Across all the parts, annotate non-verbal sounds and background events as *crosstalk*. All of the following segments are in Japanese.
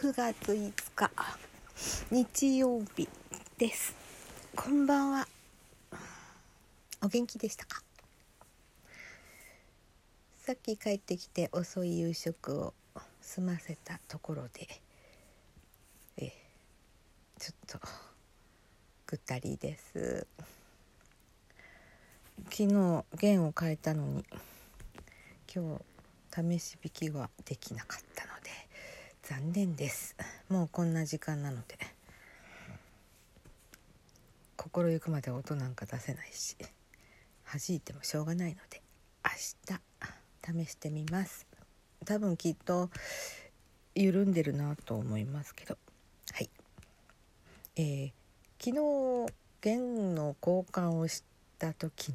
9月5日日曜日です。こんばんは。お元気でしたか？さっき帰ってきて遅い夕食を済ませたところでえちょっとぐったりです。昨日弦を変えたのに今日試し弾きはできなかった残念です。もうこんな時間なので心ゆくまで音なんか出せないし弾いてもしょうがないので明日試してみます。多分きっと緩んでるなと思いますけど。はい。えー、昨日弦の交換をした時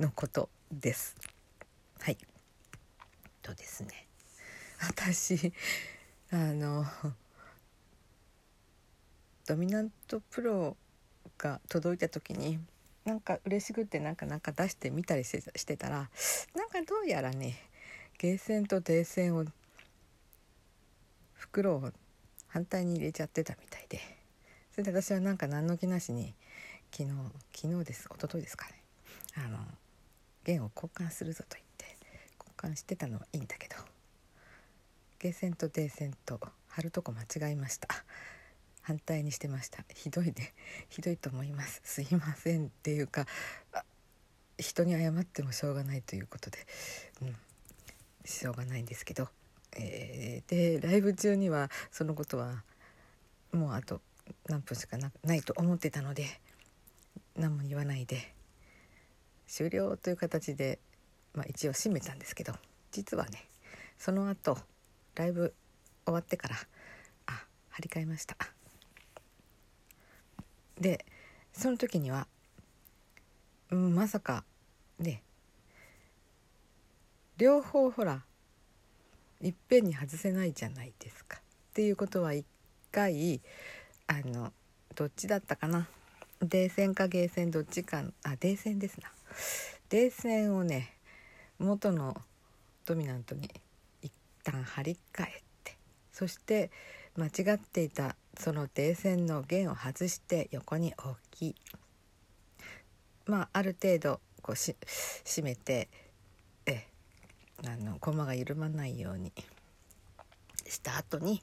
のことです。はい。とですね。私あの *laughs* ドミナントプロが届いた時になんか嬉しくってなんかなんか出してみたりしてしてたらなんかどうやらねゲーセンとデーセンを袋を反対に入れちゃってたみたいで。それで私はなんか何の気なしに昨日昨日です一昨日ですかね。あの弦を交換するぞと言って交換してたのはいいんだけど。ゲーセンとデーセンと貼るとこ間違えました。反対にしてました。ひどいね。ひどいと思います。すいませんっていうか人に謝ってもしょうがないということで、うん、しょうがないんですけど、えー、でライブ中にはそのことはもうあと何分しかないと思ってたので何も言わないで終了という形で、まあ、一応閉めたんですけど実はねその後ライブ終わってからあ張り替えました。でその時には、うん、まさかね両方ほらいっぺんに外せないじゃないですか。っていうことは一回あのどっちだったかな。冷戦かゲーセンどっちかあ冷戦ですな。冷戦をね元のドミナントに旦張り替えてそして間違っていたその停線の弦を外して横に置きまあある程度こうし締めてえあの駒が緩まないようにした後に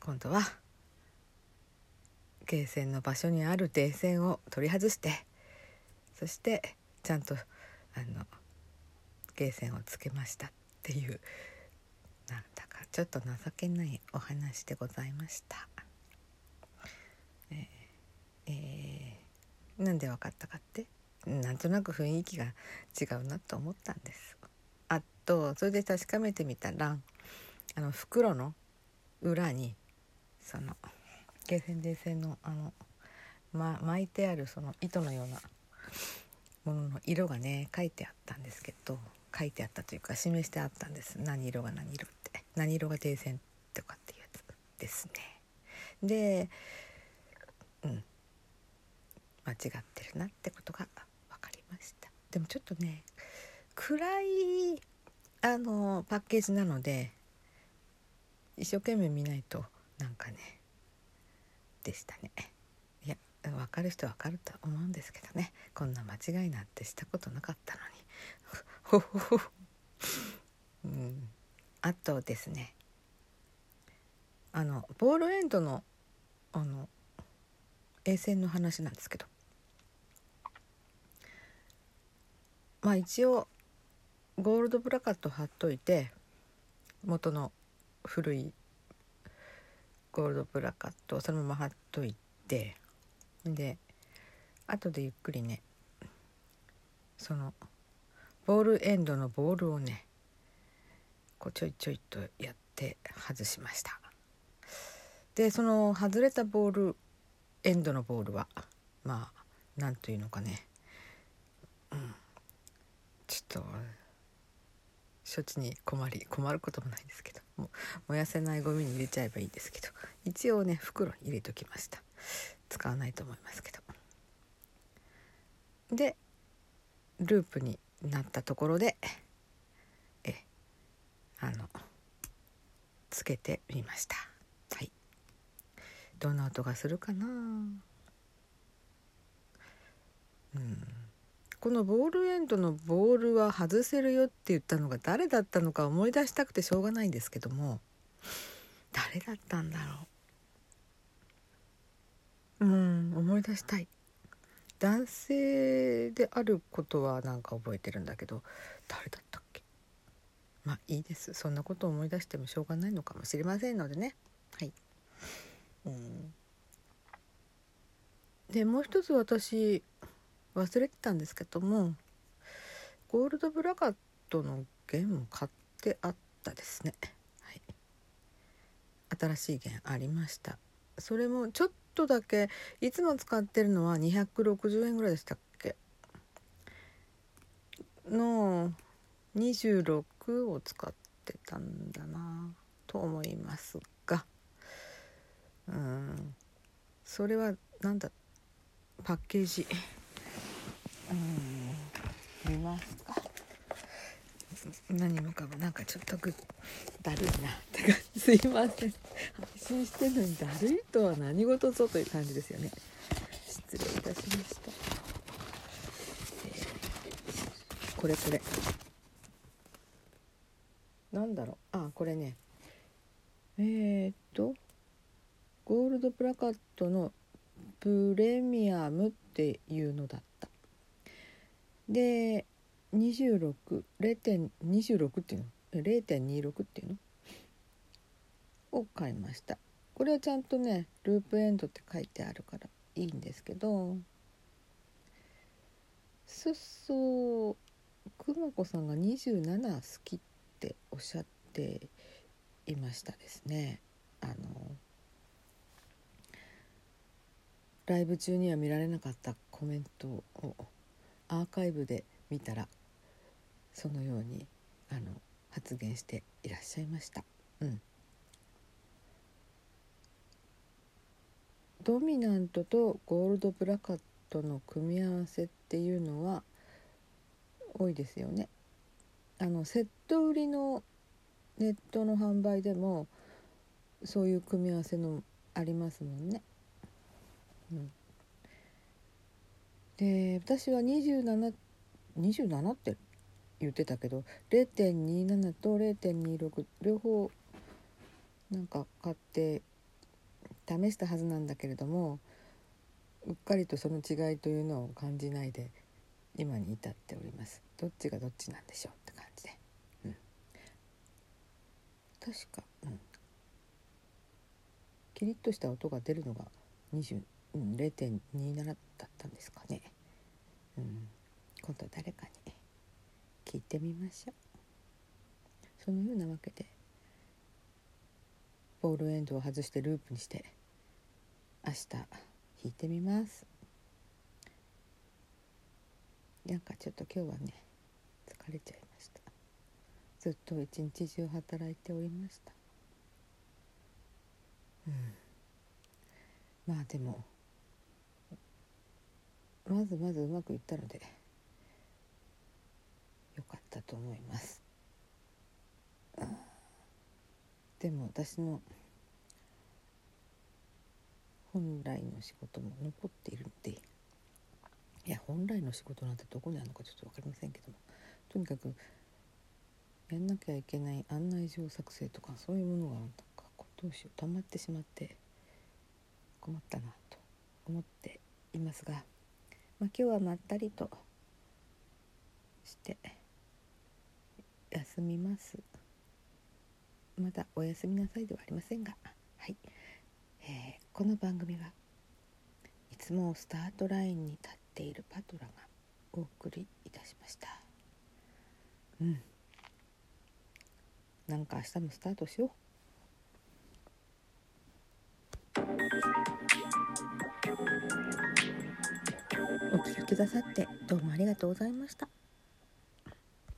今度はゲ線の場所にある停線を取り外してそしてちゃんとあのゲーセンをつけましたっていうちょっと情けないお話でございました。えー、えー、なんで分かったかって？なんとなく雰囲気が違うなと思ったんです。あとそれで確かめてみたらあの袋の裏にそのゲーセン電線のあの、ま、巻いてあるその糸のようなものの色がね書いてあったんですけど書いてあったというか示してあったんです何色が何色っ何色が停戦とかっていうやつですね。でうん。間違ってるなってことが分かりました。でもちょっとね暗いあのパッケージなので一生懸命見ないとなんかねでしたね。いや分かる人は分かると思うんですけどね。こんな間違いなんてしたことなかったのに。ほほほうん、あとですねあのボールエンドのあの衛星の話なんですけど。まあ一応ゴールドブラカット貼っといて元の古いゴールドブラカットをそのまま貼っといてで後でゆっくりねそのボールエンドのボールをねこうちょいちょいとやって外しました。でその外れたボールエンドのボールはまあ何というのかね。うん。ちょっと処置に困り困ることもないですけども燃やせないゴミに入れちゃえばいいですけど一応ね袋に入れときました。使わないと思いますけど。でループになったところであのつけてみました。はい。どんな音がするかな？うん。このボールエンドのボールは外せるよって言ったのが誰だったのか思い出したくてしょうがないんですけども誰だったんだろう？うん思い出したい。男性であることはなんか覚えてるんだけど誰だったっけまあいいです。そんなことを思い出してもしょうがないのかもしれませんのでね。はい。うん。でもう一つ私忘れてたんですけどもゴールドブラカットの弦も買ってあったですね、はい、新しい弦ありました。それもちょっとだけいつも使ってるのは260円ぐらいでしたっけ？の26を使ってたんだなと思いますが。うん。それはなんだパッケージ。うん。見ますか。何もかも。なんかちょっとぐだるいな。って感じすいません。配信してるのにだるいとは何事ぞという感じですよね。失礼いたしました、えー、これこれ。なんだろう？あこれね。えー、っとゴールドプラカットのプレミアムっていうのだった。で26.26っていうの？0.26っていうの？を買いました。これはちゃんとねループエンドって書いてあるからいいんですけど。そうそう。くまこさんが27好きってておっしゃっていましたですねあのライブ中には見られなかったコメントをアーカイブで見たらそのようにあの発言していらっしゃいました。うん、ドミナントとゴールドブラカットの組み合わせっていうのは多いですよね。あのセッット売りのネットの販売でもそういう組み合わせのありますもんね。うん、で私は2727って言ってたけど0.27と0.26両方なんか買って試したはずなんだけれどもうっかりとその違いというのを感じないで今に至っております。どっちがどっちなんでしょうって感じで、確か、うん、キリッとした音が出るのが20、うん、0.27だったんですかね、うん、今度誰かに聞いてみましょう。そのようなわけでボールエンドを外してループにして明日弾いてみます。なんかちょっと今日はね疲れちゃいましたずっと一日中働いておりましたうんまあでもまずまずうまくいったので良かったと思います。でも私の本来の仕事も残っているのでいや本来の仕事なんてどこにあるのかちょっと分かりませんけどもとにかくやんなきゃいけない案内状作成とかそういうものがなんかどうしよう溜まってしまって困ったなと思っていますが、まあ、今日はまったりとして。休みます。まだおやすみなさいではありませんがはい、えー、この番組はいつもスタートラインに立っているパトラがお送りいたしました。うん。なんか明日もスタートしようお聴きくださってどうもありがとうございました。